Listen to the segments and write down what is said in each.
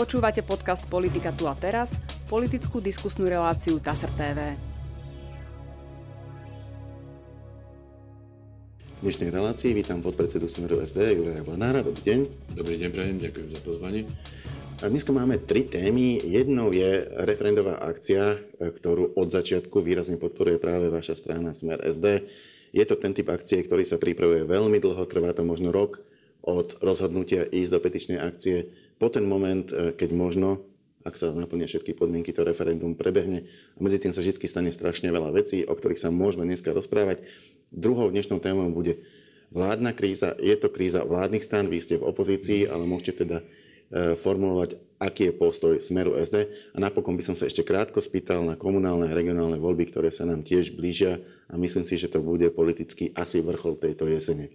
Počúvate podcast Politika tu a teraz, politickú diskusnú reláciu TASR TV. V dnešnej relácii vítam podpredsedu Smeru SD Juraja Vlanára. Dobrý deň. Dobrý deň, prajem, ďakujem za pozvanie. A dneska máme tri témy. Jednou je referendová akcia, ktorú od začiatku výrazne podporuje práve vaša strana Smer SD. Je to ten typ akcie, ktorý sa pripravuje veľmi dlho, trvá to možno rok od rozhodnutia ísť do petičnej akcie po ten moment, e, keď možno, ak sa naplnia všetky podmienky, to referendum prebehne. A medzi tým sa vždy stane strašne veľa vecí, o ktorých sa môžeme dneska rozprávať. Druhou dnešnou témou bude vládna kríza. Je to kríza vládnych stán, vy ste v opozícii, ale môžete teda e, formulovať, aký je postoj Smeru SD. A napokon by som sa ešte krátko spýtal na komunálne a regionálne voľby, ktoré sa nám tiež blížia a myslím si, že to bude politicky asi vrchol tejto jesene.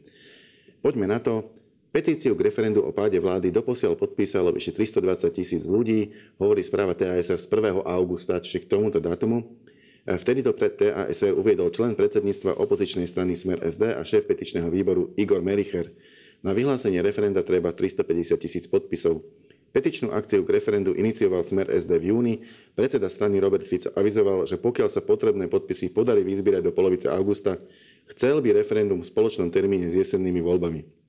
Poďme na to. Petíciu k referendu o páde vlády doposiaľ podpísalo vyše 320 tisíc ľudí, hovorí správa TASR z 1. augusta, čiže k tomuto dátumu. Vtedy to pred TASR uviedol člen predsedníctva opozičnej strany Smer SD a šéf petičného výboru Igor Mericher. Na vyhlásenie referenda treba 350 tisíc podpisov. Petičnú akciu k referendu inicioval Smer SD v júni. Predseda strany Robert Fico avizoval, že pokiaľ sa potrebné podpisy podarí vyzbierať do polovice augusta, chcel by referendum v spoločnom termíne s jesennými voľbami.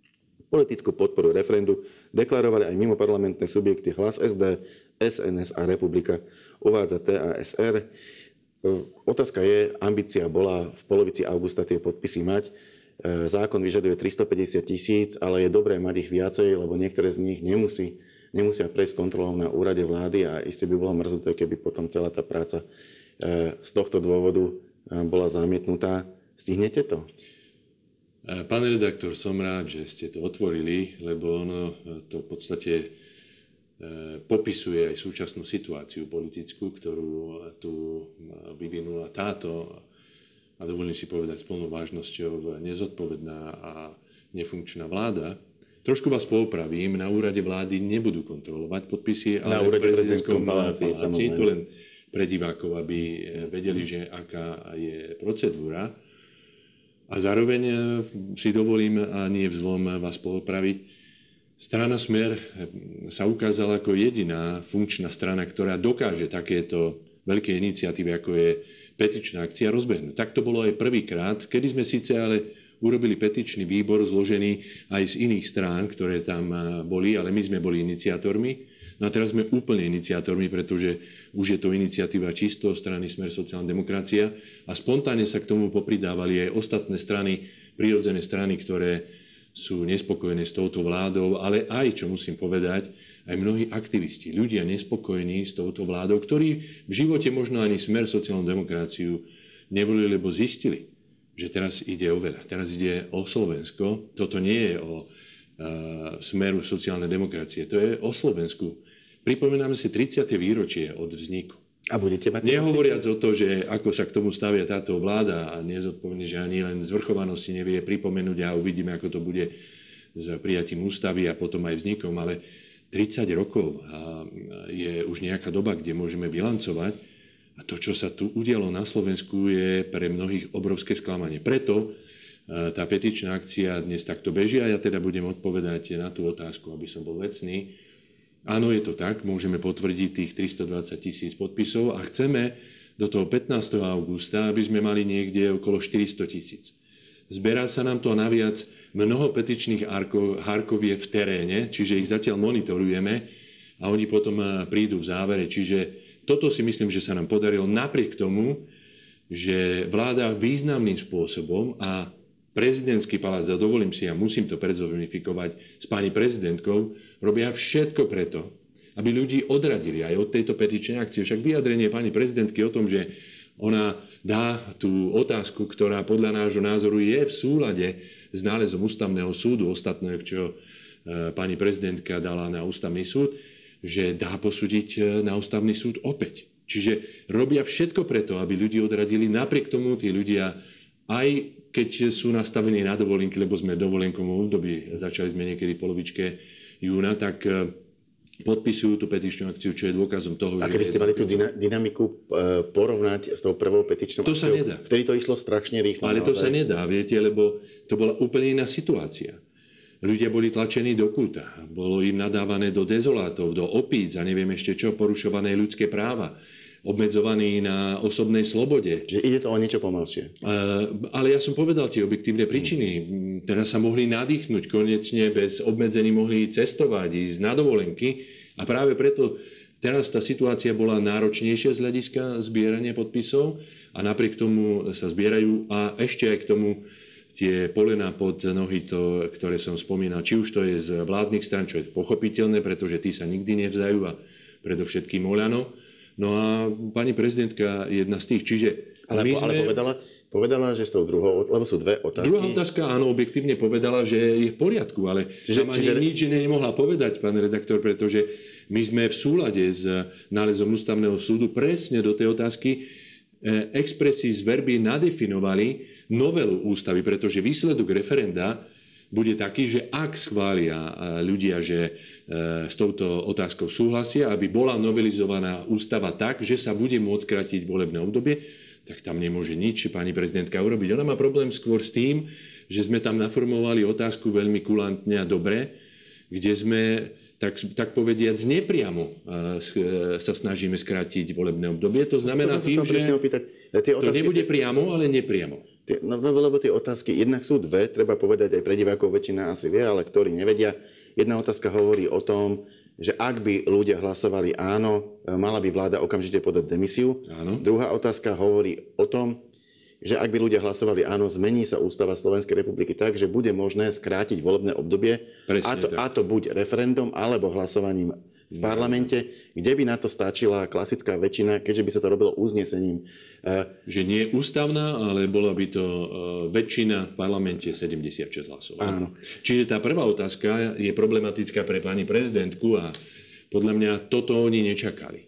Politickú podporu referendu deklarovali aj mimo parlamentné subjekty Hlas SD, SNS a Republika, uvádza TASR. Otázka je, ambícia bola v polovici augusta tie podpisy mať. E, zákon vyžaduje 350 tisíc, ale je dobré mať ich viacej, lebo niektoré z nich nemusí, nemusia prejsť kontrolou na úrade vlády a isté by bolo mrznuté, keby potom celá tá práca e, z tohto dôvodu e, bola zamietnutá. Stihnete to? Pán redaktor, som rád, že ste to otvorili, lebo ono to v podstate e, popisuje aj súčasnú situáciu politickú, ktorú tu vyvinula táto, a dovolím si povedať s plnou vážnosťou, nezodpovedná a nefunkčná vláda. Trošku vás poupravím, na úrade vlády nebudú kontrolovať podpisy, ale na úrade v prezidentskom paláci, paláci to len pre divákov, aby vedeli, že aká je procedúra. A zároveň e, si dovolím, a nie vzlom vás poopraviť, strana Smer e, sa ukázala ako jediná funkčná strana, ktorá dokáže takéto veľké iniciatívy, ako je petičná akcia, rozbehnúť. Tak to bolo aj prvýkrát, kedy sme síce ale urobili petičný výbor zložený aj z iných strán, ktoré tam e, boli, ale my sme boli iniciátormi. No a teraz sme úplne iniciátormi, pretože už je to iniciatíva čisto strany Smer sociálna demokracia a spontánne sa k tomu popridávali aj ostatné strany, prírodzené strany, ktoré sú nespokojné s touto vládou, ale aj, čo musím povedať, aj mnohí aktivisti, ľudia nespokojní s touto vládou, ktorí v živote možno ani smer sociálnu demokraciu nevolili, lebo zistili, že teraz ide o veľa. Teraz ide o Slovensko. Toto nie je o uh, smeru sociálnej demokracie. To je o Slovensku. Pripomíname si 30. výročie od vzniku. A budete mať... Nehovoriac o to, že ako sa k tomu stavia táto vláda a nezodpovedne, že ani len zvrchovanosti nevie pripomenúť a uvidíme, ako to bude s prijatím ústavy a potom aj vznikom, ale 30 rokov je už nejaká doba, kde môžeme bilancovať a to, čo sa tu udialo na Slovensku, je pre mnohých obrovské sklamanie. Preto tá petičná akcia dnes takto beží a ja teda budem odpovedať na tú otázku, aby som bol vecný Áno, je to tak, môžeme potvrdiť tých 320 tisíc podpisov a chceme do toho 15. augusta, aby sme mali niekde okolo 400 tisíc. Zberá sa nám to naviac mnoho petičných hárkov je v teréne, čiže ich zatiaľ monitorujeme a oni potom eh, prídu v závere. Čiže toto si myslím, že sa nám podarilo napriek tomu, že vláda významným spôsobom a prezidentský palác, a dovolím si, ja musím to predzovinifikovať s pani prezidentkou, robia všetko preto, aby ľudí odradili aj od tejto petičnej akcie. Však vyjadrenie pani prezidentky o tom, že ona dá tú otázku, ktorá podľa nášho názoru je v súlade s nálezom ústavného súdu, ostatného, čo e, pani prezidentka dala na ústavný súd, že dá posúdiť e, na ústavný súd opäť. Čiže robia všetko preto, aby ľudí odradili. Napriek tomu tí ľudia, aj keď sú nastavení na dovolenky, lebo sme v dovolenkovom období, začali sme niekedy polovičke júna, tak e, podpisujú tú petičnú akciu, čo je dôkazom toho, A keby ste mali tú dynamiku e, porovnať s tou prvou petičnou to akciou, sa nedá. vtedy to išlo strašne rýchlo. Ale naozaj. to sa nedá, viete, lebo to bola úplne iná situácia. ľudia boli tlačení do kúta. Bolo im nadávané do dezolátov, do opíc a neviem ešte čo, porušované ľudské práva obmedzovaní na osobnej slobode. Čiže ide to o niečo pomalšie. Ale ja som povedal tie objektívne príčiny. Teraz sa mohli nadýchnuť konečne, bez obmedzení mohli cestovať, ísť na dovolenky a práve preto teraz tá situácia bola náročnejšia z hľadiska zbierania podpisov a napriek tomu sa zbierajú a ešte aj k tomu tie polena pod nohy, to, ktoré som spomínal, či už to je z vládnych stran, čo je pochopiteľné, pretože tí sa nikdy nevzdajú a predovšetkým Oľano, No a pani prezidentka je jedna z tých. Čiže ale, my sme... ale povedala, povedala, že s tou druhou, lebo sú dve otázky. Druhá otázka, áno, objektívne povedala, že je v poriadku, ale čiže, tam ani čiže... nič nemohla povedať, pán redaktor, pretože my sme v súlade s nálezom ústavného súdu presne do tej otázky expresí z verby nadefinovali novelu ústavy, pretože výsledok referenda bude taký, že ak schvália eh, ľudia, že E, s touto otázkou súhlasia, aby bola novelizovaná ústava tak, že sa bude môcť krátiť volebné obdobie, tak tam nemôže nič pani prezidentka urobiť. Ona má problém skôr s tým, že sme tam naformovali otázku veľmi kulantne a dobre, kde sme tak, tak povediac nepriamo e, sa snažíme skrátiť volebné obdobie. To znamená to tým, že opýtať. Tie otázky... to nebude priamo, ale nepriamo. Tie, no, lebo tie otázky, jednak sú dve, treba povedať aj pre divákov, väčšina asi vie, ale ktorí nevedia, Jedna otázka hovorí o tom, že ak by ľudia hlasovali áno, mala by vláda okamžite podať demisiu. Áno. Druhá otázka hovorí o tom, že ak by ľudia hlasovali áno, zmení sa ústava Slovenskej republiky tak, že bude možné skrátiť volebné obdobie a to, a to buď referendum alebo hlasovaním v parlamente, kde by na to stačila klasická väčšina, keďže by sa to robilo uznesením. E, že nie je ústavná, ale bola by to e, väčšina v parlamente 76 hlasov. Áno. Čiže tá prvá otázka je problematická pre pani prezidentku a podľa mňa toto oni nečakali.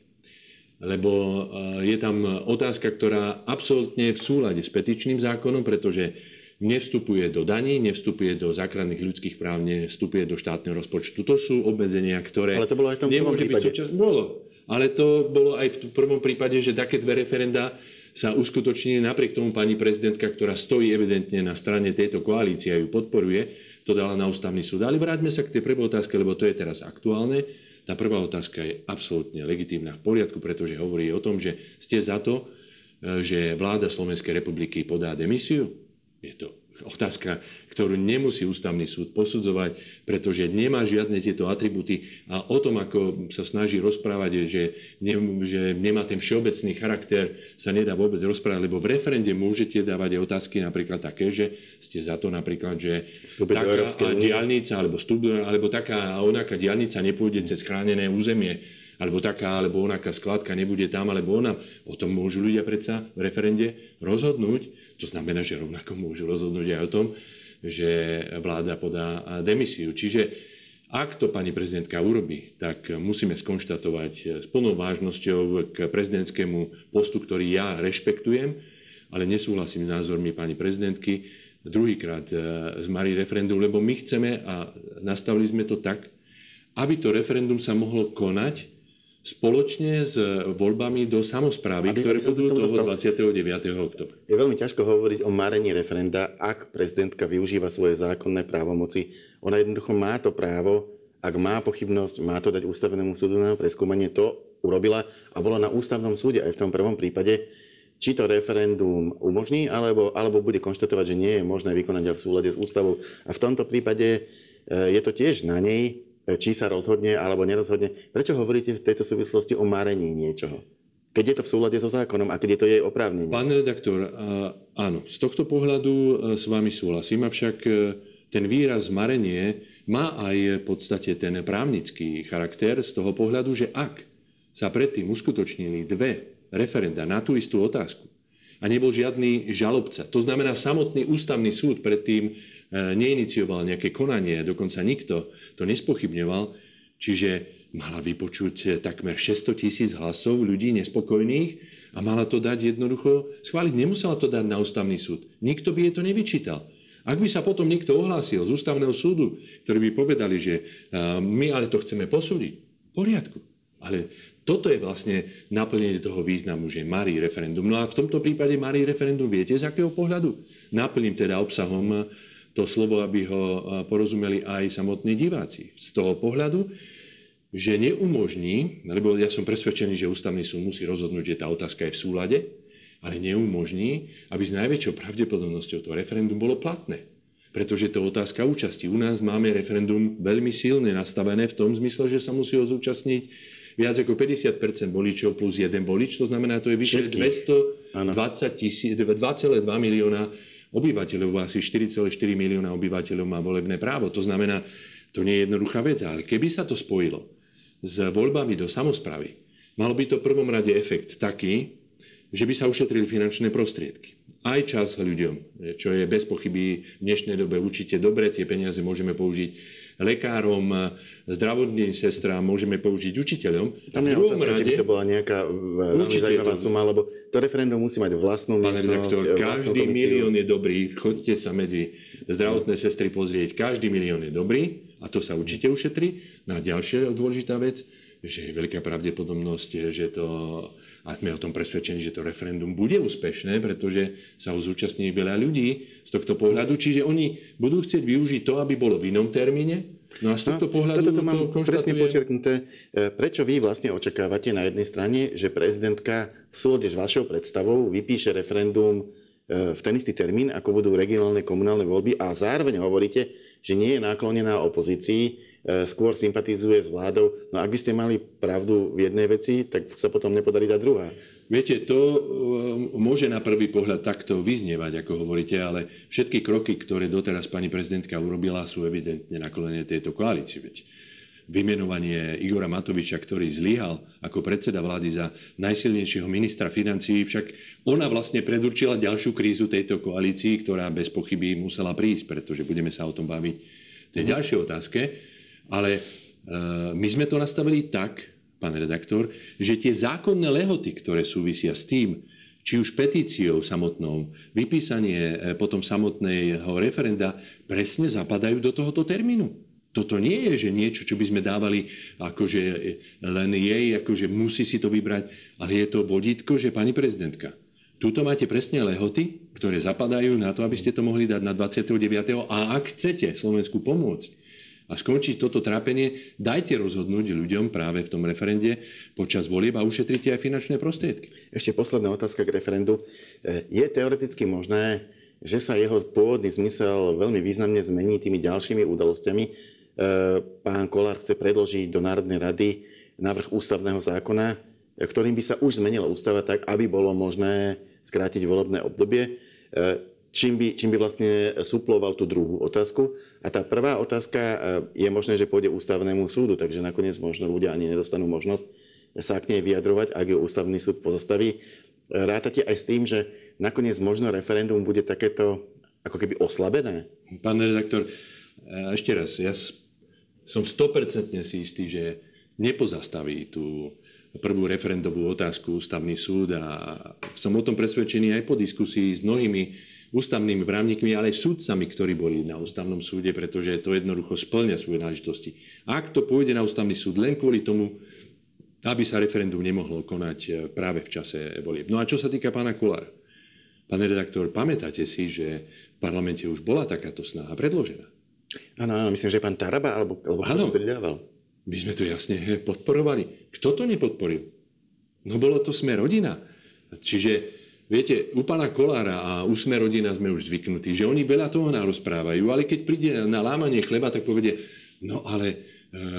Lebo e, je tam otázka, ktorá absolútne je v súlade s petičným zákonom, pretože nevstupuje do daní, nevstupuje do základných ľudských práv, nevstupuje do štátneho rozpočtu. To sú obmedzenia, ktoré... Ale to bolo aj v tom prvom prípade. Súčasť... Bolo. Ale to bolo aj v prvom prípade, že také dve referenda sa uskutočnili napriek tomu pani prezidentka, ktorá stojí evidentne na strane tejto koalície a ju podporuje, to dala na ústavný súd. Ale vráťme sa k tej prvej otázke, lebo to je teraz aktuálne. Tá prvá otázka je absolútne legitímna v poriadku, pretože hovorí o tom, že ste za to, že vláda Slovenskej republiky podá demisiu je to otázka, ktorú nemusí ústavný súd posudzovať, pretože nemá žiadne tieto atributy a o tom, ako sa snaží rozprávať, že, ne, že nemá ten všeobecný charakter, sa nedá vôbec rozprávať, lebo v referende môžete dávať otázky napríklad také, že ste za to napríklad, že Vstúpiť taká diálnica alebo, stup, alebo taká a onaká diálnica nepôjde cez chránené územie alebo taká, alebo onaká skladka nebude tam, alebo ona. O tom môžu ľudia predsa v referende rozhodnúť to znamená, že rovnako môžu rozhodnúť aj o tom, že vláda podá demisiu. Čiže ak to pani prezidentka urobí, tak musíme skonštatovať s plnou vážnosťou k prezidentskému postu, ktorý ja rešpektujem, ale nesúhlasím s názormi pani prezidentky druhýkrát e, z Marii referendum, lebo my chceme a nastavili sme to tak, aby to referendum sa mohlo konať spoločne s voľbami do samozprávy, Aby ktoré budú toho 29. oktobra. Je veľmi ťažko hovoriť o marení referenda, ak prezidentka využíva svoje zákonné právomoci. Ona jednoducho má to právo, ak má pochybnosť, má to dať ústavnému súdu na preskúmanie, to urobila a bolo na ústavnom súde aj v tom prvom prípade, či to referendum umožní, alebo, alebo bude konštatovať, že nie je možné vykonať v súlade s ústavou. A v tomto prípade e, je to tiež na nej, či sa rozhodne alebo nerozhodne. Prečo hovoríte v tejto súvislosti o marení niečoho? Keď je to v súlade so zákonom a keď je to jej oprávnenie. Pán redaktor, áno, z tohto pohľadu e, s vami súhlasím, avšak e, ten výraz marenie má aj v podstate ten právnický charakter z toho pohľadu, že ak sa predtým uskutočnili dve referenda na tú istú otázku a nebol žiadny žalobca, to znamená samotný ústavný súd predtým E, neinicioval nejaké konanie, dokonca nikto to nespochybňoval, čiže mala vypočuť e, takmer 600 tisíc hlasov ľudí nespokojných a mala to dať jednoducho schváliť. Nemusela to dať na ústavný súd. Nikto by jej to nevyčítal. Ak by sa potom niekto ohlásil z ústavného súdu, ktorí by povedali, že e, my ale to chceme posúdiť, v poriadku. Ale toto je vlastne naplnenie toho významu, že Marí referendum. No a v tomto prípade Marí referendum viete z akého pohľadu? Naplním teda obsahom to slovo, aby ho porozumeli aj samotní diváci. Z toho pohľadu, že neumožní, lebo ja som presvedčený, že ústavný súd musí rozhodnúť, že tá otázka je v súlade, ale neumožní, aby s najväčšou pravdepodobnosťou to referendum bolo platné. Pretože to otázka účasti. U nás máme referendum veľmi silne nastavené v tom zmysle, že sa musí ho zúčastniť viac ako 50% voličov plus jeden volič, to znamená, to je vyše 220 tisíc, 2,2 milióna obyvateľov, asi 4,4 milióna obyvateľov má volebné právo. To znamená, to nie je jednoduchá vec, ale keby sa to spojilo s voľbami do samozpravy, malo by to v prvom rade efekt taký, že by sa ušetrili finančné prostriedky. Aj čas ľuďom, čo je bez pochyby v dnešnej dobe určite dobre, tie peniaze môžeme použiť lekárom, zdravotným sestrám, môžeme použiť učiteľom. Tam je otázka, rade, či by to bola nejaká veľmi zaujímavá to... suma, lebo to referendum musí mať vlastnú Pane miestnosť, redaktor, každý milión je dobrý, chodte sa medzi zdravotné sestry pozrieť, každý milión je dobrý a to sa určite ušetrí. No a ďalšia dôležitá vec, že je veľká pravdepodobnosť, že to, a sme o tom presvedčení, že to referendum bude úspešné, pretože sa ho zúčastní veľa ľudí z tohto pohľadu, čiže oni budú chcieť využiť to, aby bolo v inom termíne, No a z tohto no, pohľadu toto to mám to presne počerknuté. E, prečo vy vlastne očakávate na jednej strane, že prezidentka v súlade s vašou predstavou vypíše referendum e, v ten istý termín, ako budú regionálne komunálne voľby a zároveň hovoríte, že nie je náklonená opozícii, skôr sympatizuje s vládou. No ak by ste mali pravdu v jednej veci, tak sa potom nepodarí dať druhá. Viete, to e, môže na prvý pohľad takto vyznievať, ako hovoríte, ale všetky kroky, ktoré doteraz pani prezidentka urobila, sú evidentne naklonené tejto koalícii. Veď vymenovanie Igora Matoviča, ktorý zlyhal ako predseda vlády za najsilnejšieho ministra financií, však ona vlastne predurčila ďalšiu krízu tejto koalícii, ktorá bez pochyby musela prísť, pretože budeme sa o tom baviť v tej ďalšej otázke. Ale e, my sme to nastavili tak, pán redaktor, že tie zákonné lehoty, ktoré súvisia s tým, či už petíciou samotnou, vypísanie e, potom samotného referenda, presne zapadajú do tohoto termínu. Toto nie je, že niečo, čo by sme dávali akože len jej, akože musí si to vybrať, ale je to vodítko, že pani prezidentka, Tuto máte presne lehoty, ktoré zapadajú na to, aby ste to mohli dať na 29. A ak chcete Slovensku pomôcť, a skončiť toto trápenie, dajte rozhodnúť ľuďom práve v tom referende počas volieb a ušetrite aj finančné prostriedky. Ešte posledná otázka k referendu. E, je teoreticky možné, že sa jeho pôvodný zmysel veľmi významne zmení tými ďalšími udalosťami? E, pán Kolár chce predložiť do Národnej rady návrh ústavného zákona, ktorým by sa už zmenila ústava tak, aby bolo možné skrátiť volebné obdobie. Čím by, čím by vlastne suploval tú druhú otázku. A tá prvá otázka e, je možné, že pôjde ústavnému súdu, takže nakoniec možno ľudia ani nedostanú možnosť sa k nej vyjadrovať, ak ju ústavný súd pozastaví. E, rátate aj s tým, že nakoniec možno referendum bude takéto ako keby oslabené? Pán redaktor, e, ešte raz, ja som 100% si istý, že nepozastaví tú prvú referendovú otázku ústavný súd a som o tom presvedčený aj po diskusii s mnohými ústavnými právnikmi, ale aj súdcami, ktorí boli na ústavnom súde, pretože to jednoducho splňa svoje náležitosti. Ak to pôjde na ústavný súd len kvôli tomu, aby sa referendum nemohlo konať e, práve v čase volieb. No a čo sa týka pána Kolára. Pán redaktor, pamätáte si, že v parlamente už bola takáto snaha predložená? Áno, áno, myslím, že pán Taraba, alebo, alebo áno, kto pridával. My sme to jasne podporovali. Kto to nepodporil? No bolo to sme rodina. Čiže Viete, u pána Kolára a u Sme rodina sme už zvyknutí, že oni veľa toho narozprávajú, ale keď príde na lámanie chleba, tak povedie, no ale e,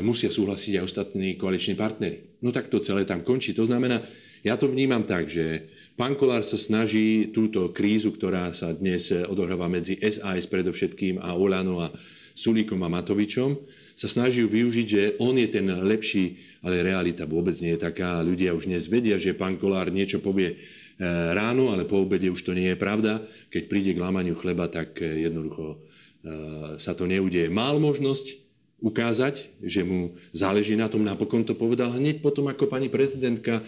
musia súhlasiť aj ostatní koaliční partnery. No tak to celé tam končí. To znamená, ja to vnímam tak, že pán Kolár sa snaží túto krízu, ktorá sa dnes odohráva medzi SAS predovšetkým a Olano a Sulíkom a Matovičom, sa snaží využiť, že on je ten lepší, ale realita vôbec nie je taká. Ľudia už dnes vedia, že pán Kolár niečo povie ráno, ale po obede už to nie je pravda. Keď príde k lámaniu chleba, tak e, jednoducho e, sa to neudeje. Mal možnosť ukázať, že mu záleží na tom, napokon to povedal hneď potom, ako pani prezidentka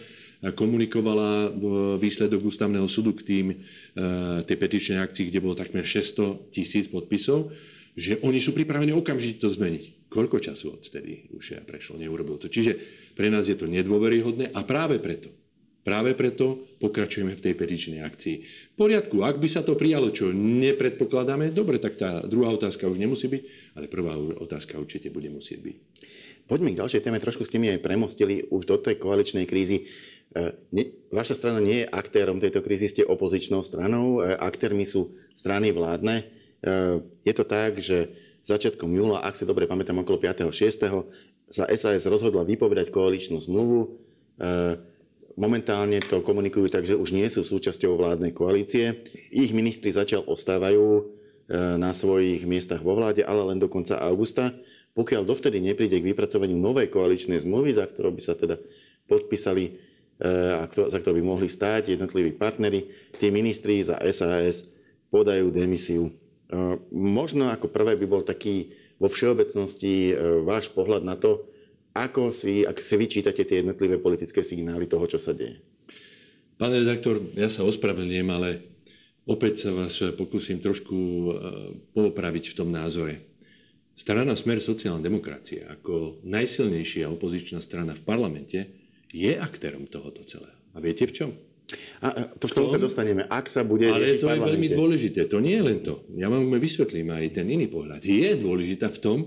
komunikovala výsledok ústavného súdu k tým, tej petičnej akcii, kde bolo takmer 600 tisíc podpisov, že oni sú pripravení okamžite to zmeniť. Koľko času odtedy už prešlo, neurobil to. Čiže pre nás je to nedôveryhodné a práve preto Práve preto pokračujeme v tej petičnej akcii. V poriadku, ak by sa to prijalo, čo nepredpokladáme, dobre, tak tá druhá otázka už nemusí byť, ale prvá otázka určite bude musieť byť. Poďme k ďalšej téme, trošku s tými aj premostili už do tej koaličnej krízy. E, ne, vaša strana nie je aktérom tejto krízy, ste opozičnou stranou, e, aktérmi sú strany vládne. E, je to tak, že začiatkom júla, ak si dobre pamätám, okolo 5. 6. sa SAS rozhodla vypovedať koaličnú zmluvu Momentálne to komunikujú tak, že už nie sú súčasťou vládnej koalície. Ich ministri začal ostávajú e, na svojich miestach vo vláde, ale len do konca augusta. Pokiaľ dovtedy nepríde k vypracovaniu novej koaličnej zmluvy, za ktorou by sa teda podpísali e, a za ktorou by mohli stáť jednotliví partnery, tí ministri za SAS podajú demisiu. E, možno ako prvé by bol taký vo všeobecnosti váš pohľad na to, ako si, ak si vyčítate tie jednotlivé politické signály toho, čo sa deje? Pán redaktor, ja sa ospravedlňujem, ale opäť sa vás pokúsim trošku e, poopraviť v tom názore. Strana Smer sociálna demokracia ako najsilnejšia opozičná strana v parlamente je aktérom tohoto celého. A viete v čom? A to v tom sa dostaneme. Ak sa bude Ale to je veľmi dôležité. To nie je len to. Ja vám vysvetlím aj ten iný pohľad. Je dôležitá v tom,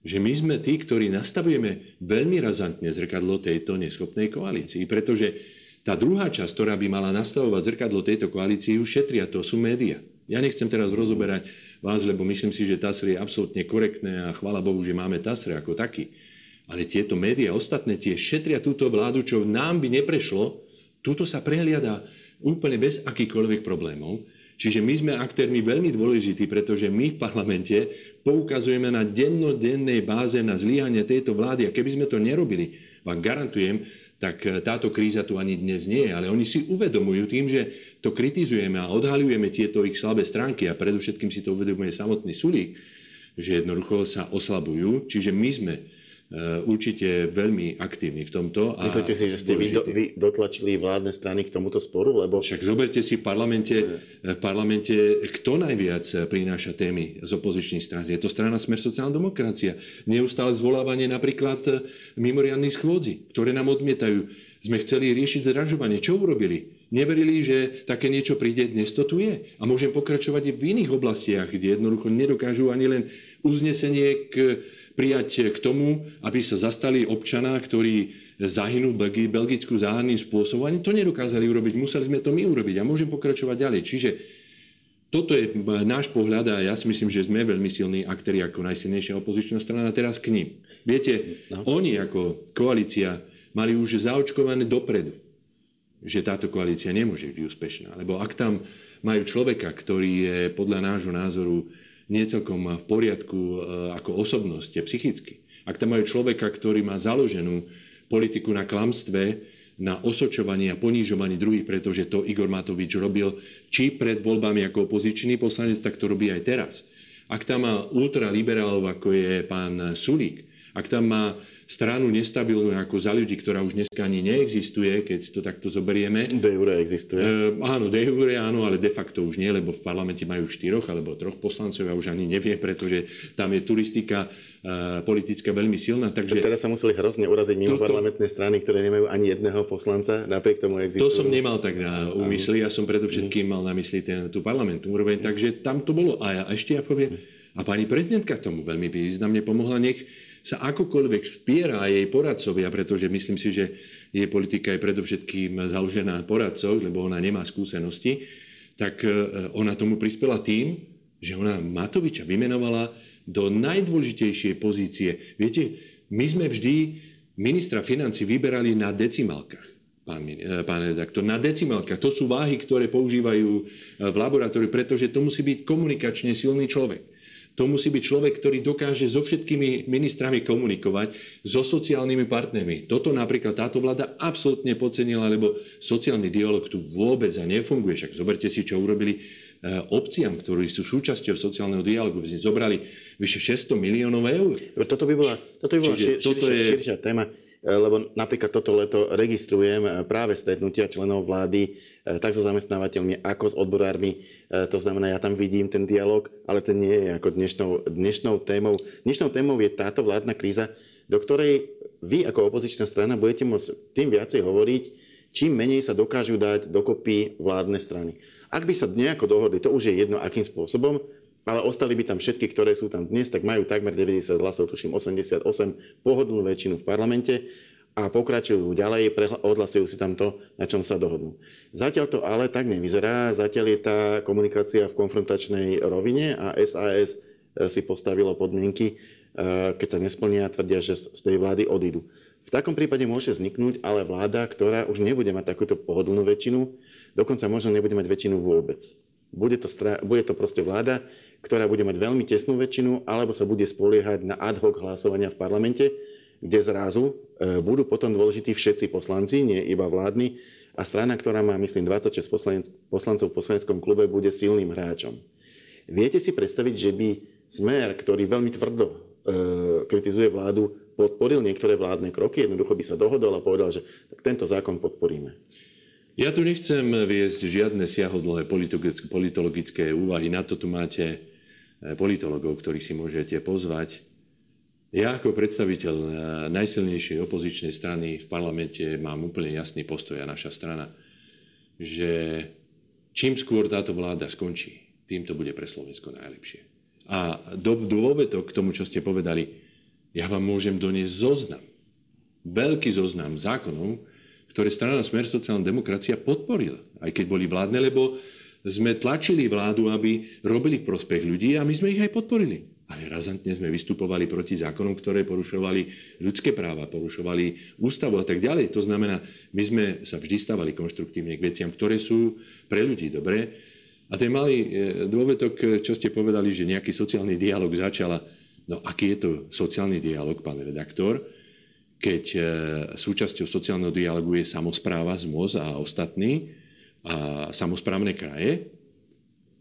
že my sme tí, ktorí nastavujeme veľmi razantne zrkadlo tejto neschopnej koalícii, pretože tá druhá časť, ktorá by mala nastavovať zrkadlo tejto koalícii, už šetria, to sú média. Ja nechcem teraz rozoberať vás, lebo myslím si, že TASR je absolútne korektné a chvála Bohu, že máme TASR ako taký. Ale tieto médiá ostatné tie šetria túto vládu, čo nám by neprešlo, túto sa prehliada úplne bez akýchkoľvek problémov. Čiže my sme aktérmi veľmi dôležití, pretože my v parlamente poukazujeme na dennodennej báze na zlyhanie tejto vlády. A keby sme to nerobili, vám garantujem, tak e, táto kríza tu ani dnes nie je. Ale oni si uvedomujú tým, že to kritizujeme a odhalujeme tieto ich slabé stránky a predovšetkým si to uvedomuje samotný Sulík, že jednoducho sa oslabujú. Čiže my sme Eh, určite veľmi aktívni v tomto. A Myslíte si, že ste vy, do, vy dotlačili vládne strany k tomuto sporu? Lebo... Však zoberte si v parlamente, v parlamente, kto najviac prináša témy z opozičných strán. Je to strana Smer sociálna demokracia. Neustále zvolávanie napríklad eh, mimoriadných schôdzi, ktoré nám odmietajú. Sme chceli riešiť zražovanie. Čo urobili? Neverili, že také niečo príde, dnes to tu je. A môžem pokračovať aj v iných oblastiach, kde jednoducho nedokážu ani len uznesenie k prijať k tomu, aby sa zastali občana, ktorý zahynul Belgicku záhadným spôsobom. Ani to nedokázali urobiť, museli sme to my urobiť a môžem pokračovať ďalej. Čiže toto je náš pohľad a ja si myslím, že sme veľmi silní aktéri ako najsilnejšia opozičná strana. Teraz k ním. Viete, no. oni ako koalícia mali už zaočkované dopredu, že táto koalícia nemôže byť úspešná. Lebo ak tam majú človeka, ktorý je podľa nášho názoru nie celkom v poriadku e, ako osobnosť, psychicky. Ak tam majú človeka, ktorý má založenú politiku na klamstve, na osočovaní a ponížovaní druhých, pretože to Igor Matovič robil či pred voľbami ako opozičný poslanec, tak to robí aj teraz. Ak tam má ultraliberálov, ako je pán Sulík, ak tam má stranu nestabilnú ako za ľudí, ktorá už dneska ani neexistuje, keď to takto zoberieme. De jure existuje. E, áno, de jure áno, ale de facto už nie, lebo v parlamente majú štyroch alebo troch poslancov, ja už ani neviem, pretože tam je turistika e, politická veľmi silná. Takže... Teraz sa museli hrozne uraziť mimo toto... parlamentné strany, ktoré nemajú ani jedného poslanca, napriek tomu existujú. To som nemal tak na úmysli, ja som predovšetkým mal na mysli ten, tú parlamentnú úroveň, takže tam to bolo. A ja ešte ja poviem, a pani prezidentka tomu veľmi významne pomohla, nech sa akokoľvek spiera jej poradcovia, pretože myslím si, že jej politika je predovšetkým založená na poradcoch, lebo ona nemá skúsenosti, tak e, ona tomu prispela tým, že ona Matoviča vymenovala do najdôležitejšej pozície. Viete, my sme vždy ministra financí vyberali na decimálkach e, pán redaktor, na decimálkach. To sú váhy, ktoré používajú e, v laboratóriu, pretože to musí byť komunikačne silný človek. To musí byť človek, ktorý dokáže so všetkými ministrami komunikovať, so sociálnymi partnermi. Toto napríklad táto vláda absolútne podcenila, lebo sociálny dialog tu vôbec a nefunguje. Však zoberte si, čo urobili e, obciam, ktorí sú súčasťou sociálneho dialogu. Zobrali vyše 600 miliónov eur. Toto by bola, toto by bola šir, toto širšia, je... širšia téma, lebo napríklad toto leto registrujem e, práve stretnutia členov vlády E, tak so zamestnávateľmi, ako s odborármi. E, to znamená, ja tam vidím ten dialog, ale ten nie je ako dnešnou, dnešnou témou. Dnešnou témou je táto vládna kríza, do ktorej vy ako opozičná strana budete môcť tým viacej hovoriť, čím menej sa dokážu dať dokopy vládne strany. Ak by sa nejako dohodli, to už je jedno akým spôsobom, ale ostali by tam všetky, ktoré sú tam dnes, tak majú takmer 90 hlasov, tuším 88, pohodlnú väčšinu v parlamente a pokračujú ďalej, odhlasujú si tam to, na čom sa dohodnú. Zatiaľ to ale tak nevyzerá, zatiaľ je tá komunikácia v konfrontačnej rovine a SAS e, si postavilo podmienky, e, keď sa nesplnia, tvrdia, že z tej vlády odídu. V takom prípade môže vzniknúť ale vláda, ktorá už nebude mať takúto pohodlnú väčšinu, dokonca možno nebude mať väčšinu vôbec. Bude to, bude to proste vláda, ktorá bude mať veľmi tesnú väčšinu, alebo sa bude spoliehať na ad hoc hlasovania v parlamente, kde zrazu e, budú potom dôležití všetci poslanci, nie iba vládni, a strana, ktorá má, myslím, 26 poslancov v poslaneckom klube, bude silným hráčom. Viete si predstaviť, že by Smer, ktorý veľmi tvrdo e, kritizuje vládu, podporil niektoré vládne kroky, jednoducho by sa dohodol a povedal, že tak tento zákon podporíme. Ja tu nechcem viesť žiadne siahodlhé politologické úvahy. Na to tu máte politologov, ktorých si môžete pozvať. Ja ako predstaviteľ eh, najsilnejšej opozičnej strany v parlamente mám úplne jasný postoj a naša strana, že čím skôr táto vláda skončí, tým to bude pre Slovensko najlepšie. A do, dôvedok k tomu, čo ste povedali, ja vám môžem doniesť zoznam, veľký zoznam zákonov, ktoré strana Smer sociálna demokracia podporila, aj keď boli vládne, lebo sme tlačili vládu, aby robili v prospech ľudí a my sme ich aj podporili. Ale razantne sme vystupovali proti zákonom, ktoré porušovali ľudské práva, porušovali ústavu a tak ďalej. To znamená, my sme sa vždy stávali konštruktívne k veciam, ktoré sú pre ľudí dobré. A ten malý e, dôvedok, čo ste povedali, že nejaký sociálny dialog začala, no aký je to sociálny dialog, pán redaktor, keď e, súčasťou sociálneho dialogu je samozpráva z MOZ a ostatní a samozprávne kraje.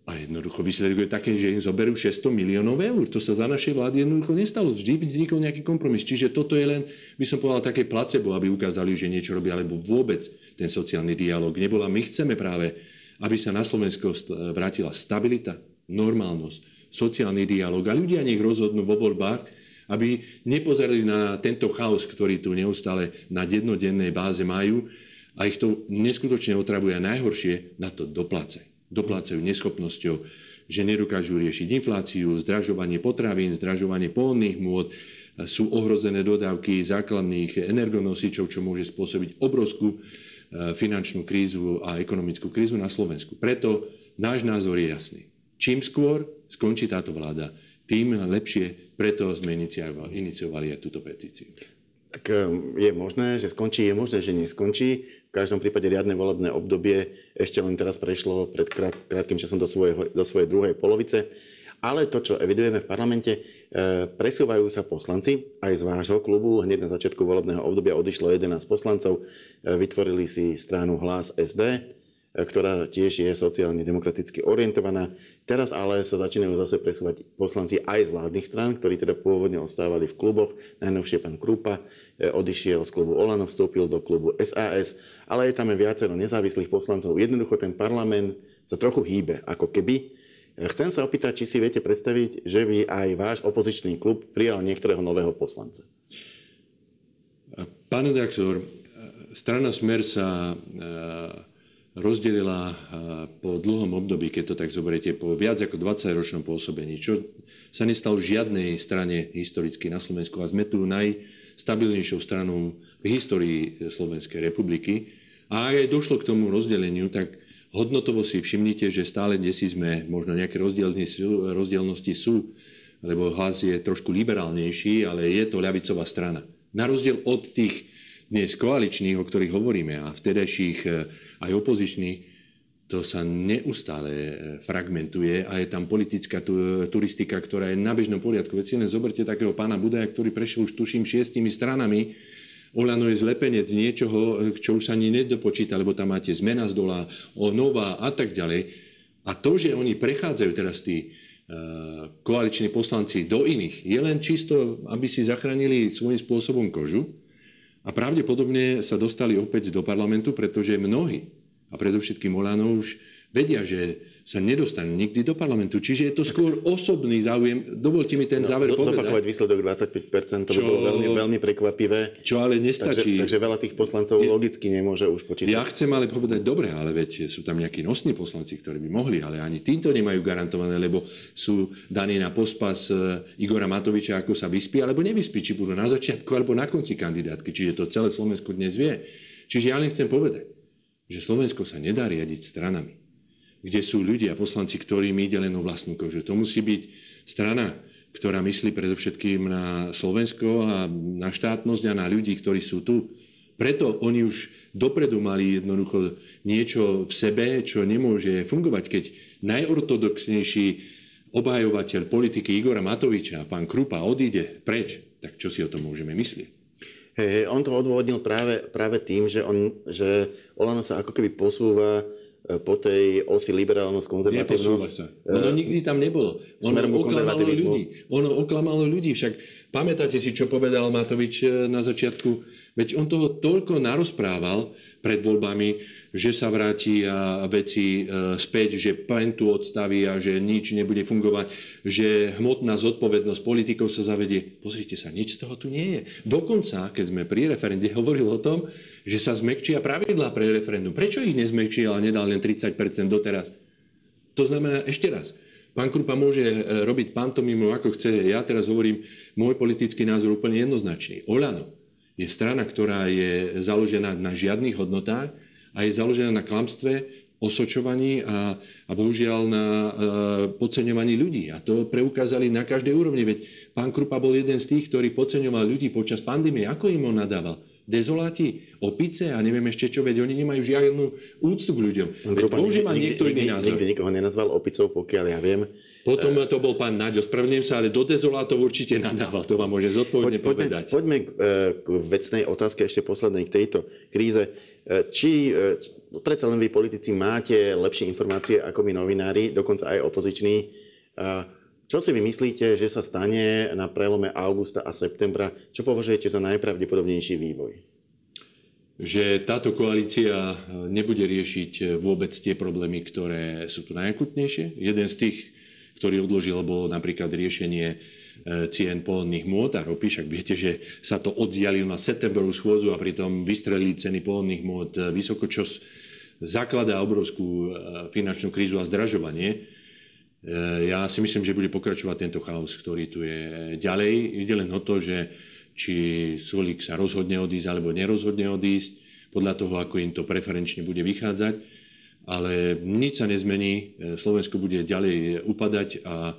A jednoducho výsledok je také, že im zoberú 600 miliónov eur. To sa za našej vlády jednoducho nestalo. Vždy vznikol nejaký kompromis. Čiže toto je len, by som povedal, také placebo, aby ukázali, že niečo robia, alebo vôbec ten sociálny dialog nebola. My chceme práve, aby sa na Slovensko vrátila stabilita, normálnosť, sociálny dialog a ľudia nech rozhodnú vo voľbách, aby nepozerali na tento chaos, ktorý tu neustále na jednodennej báze majú a ich to neskutočne otravuje a najhoršie na to doplácajú. Doplácajú neschopnosťou, že nedokážu riešiť infláciu, zdražovanie potravín, zdražovanie polných môd, sú ohrozené dodávky základných energonosičov, čo môže spôsobiť obrovskú e, finančnú krízu a ekonomickú krízu na Slovensku. Preto náš názor je jasný. Čím skôr skončí táto vláda, tým lepšie preto sme iniciovali aj túto petíciu. Tak ehm, je možné, že skončí, je možné, že neskončí. V každom prípade riadne volebné obdobie ešte len teraz prešlo pred krát, krátkým časom do, svojho, do svojej druhej polovice. Ale to, čo evidujeme v parlamente, e, presúvajú sa poslanci aj z vášho klubu. Hneď na začiatku volebného obdobia odišlo 11 poslancov, e, vytvorili si stranu Hlas SD, ktorá tiež je sociálne demokraticky orientovaná. Teraz ale sa začínajú zase presúvať poslanci aj z vládnych strán, ktorí teda pôvodne ostávali v kluboch. Najnovšie pán Krupa e, odišiel z klubu Olano, vstúpil do klubu SAS, ale je tam aj viacero nezávislých poslancov. Jednoducho ten parlament sa trochu hýbe, ako keby. E, chcem sa opýtať, či si viete predstaviť, že by aj váš opozičný klub prijal niektorého nového poslanca. Pán redaktor, strana Smer sa rozdelila po dlhom období, keď to tak zoberiete, po viac ako 20-ročnom pôsobení, čo sa nestalo v žiadnej strane historicky na Slovensku a sme tu najstabilnejšou stranou v histórii Slovenskej republiky. A ak aj došlo k tomu rozdeleniu, tak hodnotovo si všimnite, že stále dnes sme, možno nejaké rozdielnosti sú, lebo hlas je trošku liberálnejší, ale je to ľavicová strana. Na rozdiel od tých dnes koaličných, o ktorých hovoríme, a vtedajších eh, aj opozičných, to sa neustále eh, fragmentuje a je tam politická turistika, ktorá je na bežnom poriadku. Veď si len zoberte takého pána Budaja, ktorý prešiel už tuším šiestimi stranami, Olano je zlepenec niečoho, čo už sa ani nedopočíta, lebo tam máte zmena z dola, nová a tak ďalej. A to, že oni prechádzajú teraz tí koaliční poslanci do iných, je len čisto, aby si zachránili svojím spôsobom kožu, a pravdepodobne sa dostali opäť do parlamentu, pretože mnohí, a predovšetkým Olano už vedia, že sa nedostanú nikdy do parlamentu. Čiže je to skôr osobný záujem. Dovolte mi ten no, záver povedať. Zopakovať výsledok 25%, to čo, by bolo veľmi, veľmi prekvapivé. Čo ale nestačí. Takže, takže veľa tých poslancov je, logicky nemôže už počítať. Ja chcem ale povedať, dobre, ale veď sú tam nejakí nosní poslanci, ktorí by mohli, ale ani týmto nemajú garantované, lebo sú daní na pospas e, Igora Matoviča, ako sa vyspí, alebo nevyspí, či budú na začiatku alebo na konci kandidátky. Čiže to celé Slovensko dnes vie. Čiže ja len chcem povedať, že Slovensko sa nedá riadiť stranami kde sú ľudia, poslanci, ktorým ide len o vlastníkov. Že to musí byť strana, ktorá myslí predovšetkým na Slovensko a na štátnosť a na ľudí, ktorí sú tu. Preto oni už dopredu mali jednoducho niečo v sebe, čo nemôže fungovať, keď najortodoxnejší obhajovateľ politiky Igora Matoviča, pán Krupa, odíde preč, tak čo si o tom môžeme myslieť? Hey, on to odôvodnil práve, práve tým, že, on, že Olano sa ako keby posúva po tej osi liberálnosť, konzervatívnosť. sa. Ono nikdy tam nebolo. Ono oklamalo ľudí. Ono oklamalo ľudí. Však pamätáte si, čo povedal Matovič eh, na začiatku? Veď on toho toľko narozprával pred voľbami, že sa vráti a veci e, späť, že plentu odstaví a že nič nebude fungovať, že hmotná zodpovednosť politikov sa zavedie. Pozrite sa, nič z toho tu nie je. Dokonca, keď sme pri referende hovoril o tom, že sa zmekčia pravidlá pre referendum. Prečo ich nezmekčil a nedal len 30% doteraz? To znamená, ešte raz, pán Krupa môže e, robiť pantomimu ako chce. Ja teraz hovorím môj politický názor úplne jednoznačný. Olano je strana, ktorá je založená na žiadnych hodnotách, a je založená na klamstve, osočovaní a, a bohužiaľ na e, podceňovaní ľudí. A to preukázali na každej úrovni. Veď pán Krupa bol jeden z tých, ktorý podceňoval ľudí počas pandémie. Ako im on nadával? Dezoláti, opice a neviem ešte čo, veď oni nemajú žiadnu úctu k ľuďom. Veď môže mať niekto iný názor. Nikdy nikoho nenazval opicou, pokiaľ ja viem. Potom to bol pán Naďo, spravedlňujem sa, ale do dezolátov určite nadával, to vám môže zodpovedne poďme, povedať. Poďme k, e, k vecnej otázke ešte poslednej k tejto kríze. E, či e, predsa len vy politici máte lepšie informácie ako my novinári, dokonca aj opoziční. Čo si vy myslíte, že sa stane na prelome augusta a septembra? Čo považujete za najpravdepodobnejší vývoj? Že táto koalícia nebude riešiť vôbec tie problémy, ktoré sú tu najakutnejšie. Jeden z tých ktorý odložil, bolo napríklad riešenie e, cien pohodných môd a ropy. Však viete, že sa to oddialil na septembrovú schôdzu a pritom vystrelili ceny pohodných môd e, vysoko, čo zakladá obrovskú e, finančnú krízu a zdražovanie. Ja si myslím, že bude pokračovať tento chaos, ktorý tu je ďalej. Ide len o to, že či Solík sa rozhodne odísť alebo nerozhodne odísť, podľa toho, ako im to preferenčne bude vychádzať ale nič sa nezmení, Slovensko bude ďalej upadať a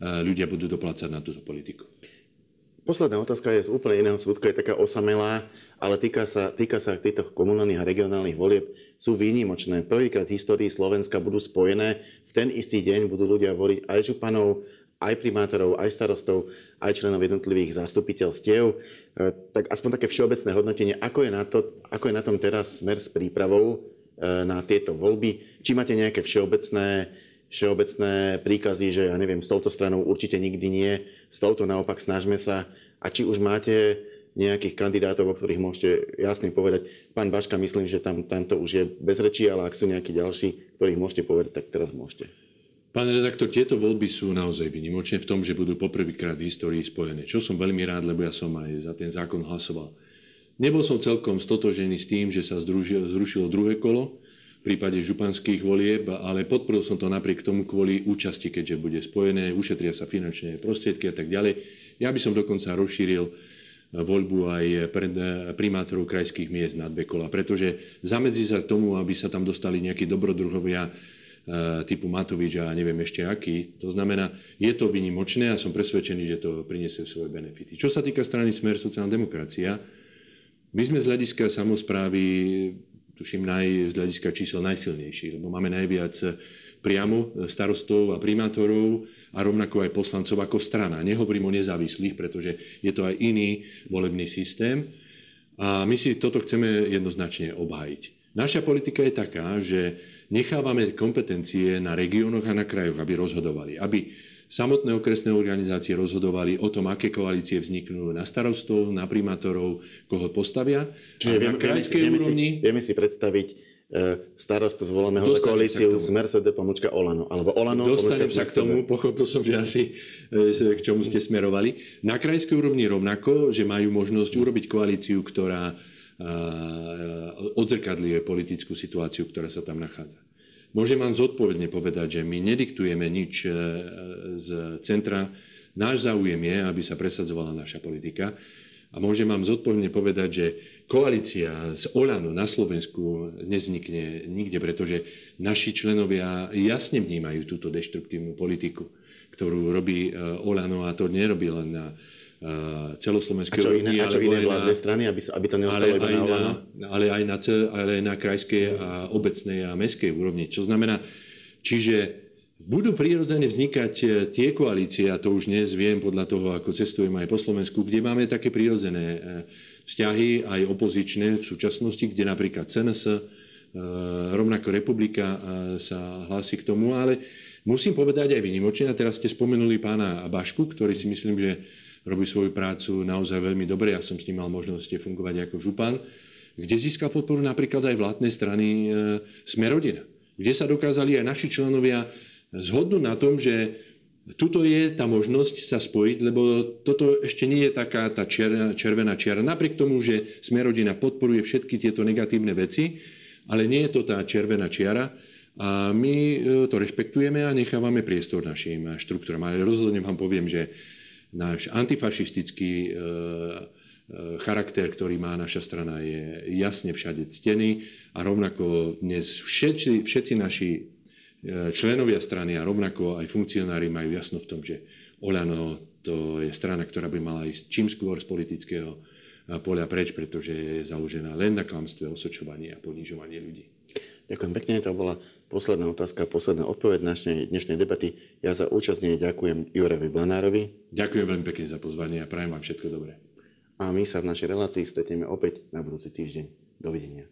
ľudia budú doplácať na túto politiku. Posledná otázka je z úplne iného súdka, je taká osamelá, ale týka sa, týka sa týchto komunálnych a regionálnych volieb. Sú výnimočné. Prvýkrát v histórii Slovenska budú spojené. V ten istý deň budú ľudia voliť aj županov, aj primátorov, aj starostov, aj členov jednotlivých zastupiteľstiev. E, tak aspoň také všeobecné hodnotenie, ako je na, to, ako je na tom teraz smer s prípravou E, na tieto voľby. Či máte nejaké všeobecné, všeobecné príkazy, že ja neviem, s touto stranou určite nikdy nie, s touto naopak snažme sa. A či už máte nejakých kandidátov, o ktorých môžete jasne povedať. Pán Baška, myslím, že tam, tamto už je bez rečí, ale ak sú nejakí ďalší, ktorých môžete povedať, tak teraz môžete. Pán redaktor, tieto voľby sú naozaj vynimočné v tom, že budú poprvýkrát v histórii spojené. Čo som veľmi rád, lebo ja som aj za ten zákon hlasoval. Nebol som celkom stotožený s tým, že sa zrušilo druhé kolo v prípade županských volieb, ale podporil som to napriek tomu kvôli účasti, keďže bude spojené, ušetria sa finančné prostriedky a tak ďalej. Ja by som dokonca rozšíril voľbu aj pred primátorov krajských miest na dve kola, pretože zamedzí sa tomu, aby sa tam dostali nejakí dobrodruhovia e, typu Matovič a neviem ešte aký. To znamená, je to vynimočné a som presvedčený, že to priniesie svoje benefity. Čo sa týka strany Smer sociálna demokracia, my sme z hľadiska samozprávy, tuším, naj, z hľadiska čísel najsilnejší, lebo máme najviac priamo starostov a primátorov a rovnako aj poslancov ako strana. Nehovorím o nezávislých, pretože je to aj iný volebný systém. A my si toto chceme jednoznačne obhájiť. Naša politika je taká, že nechávame kompetencie na regiónoch a na krajoch, aby rozhodovali. Aby Samotné okresné organizácie rozhodovali o tom, aké koalície vzniknú na starostov, na primátorov, koho postavia. Čiže vieme, vieme, si, vieme, úrovni... si, vieme si predstaviť starostu zvoleného za koalíciu Smer SD pomočka Olano. Alebo Olano Dostanem sa k tomu, pochopil som, že asi k čomu ste smerovali. Na krajskej úrovni rovnako, že majú možnosť urobiť koalíciu, ktorá odzrkadľuje politickú situáciu, ktorá sa tam nachádza. Môžem vám zodpovedne povedať, že my nediktujeme nič z centra, Náš záujem je, aby sa presadzovala naša politika. A môžem vám zodpovedne povedať, že koalícia z Olano na Slovensku neznikne nikde, pretože naši členovia jasne vnímajú túto deštruktívnu politiku, ktorú robí e, Olano a to nerobí len na e, celoslovenskej úrovni. A čo iné vládne strany, aby, aby to neostalo iba na Olano? Ale aj na, ale aj na krajskej a obecnej a mestskej úrovni. Čo znamená, čiže budú prirodzene vznikať e, tie koalície, a to už dnes viem podľa toho, ako cestujem aj po Slovensku, kde máme také prirodzené e, vzťahy, aj opozičné v súčasnosti, kde napríklad CNS, e, rovnako republika sa hlási k tomu, ale musím povedať aj vynimočne, a teraz ste spomenuli pána Bašku, ktorý si myslím, že robí svoju prácu naozaj veľmi dobre, ja som s ním mal možnosť fungovať ako župan, kde získal podporu napríklad aj vládnej strany Smerodina, kde sa dokázali aj naši členovia zhodnú na tom, že tuto je tá možnosť sa spojiť, lebo toto ešte nie je taká tá červená, červená čiara. Napriek tomu, že sme rodina podporuje všetky tieto negatívne veci, ale nie je to tá červená čiara. A my e, to rešpektujeme a nechávame priestor našim štruktúram. Ale rozhodne vám poviem, že náš antifašistický e, e, charakter, ktorý má naša strana, je jasne všade ctený a rovnako dnes všetci, všetci naši E, členovia strany a rovnako aj funkcionári majú jasno v tom, že Oľano to je strana, ktorá by mala ísť čím skôr z politického poľa preč, pretože je založená len na klamstve, osočovaní a ponižovaní ľudí. Ďakujem pekne, to bola posledná otázka, posledná odpoveď dnešnej, dnešnej debaty. Ja za účastnenie ďakujem Jurevi Blanárovi. Ďakujem veľmi pekne za pozvanie a prajem vám všetko dobré. A my sa v našej relácii stretneme opäť na budúci týždeň. Dovidenia.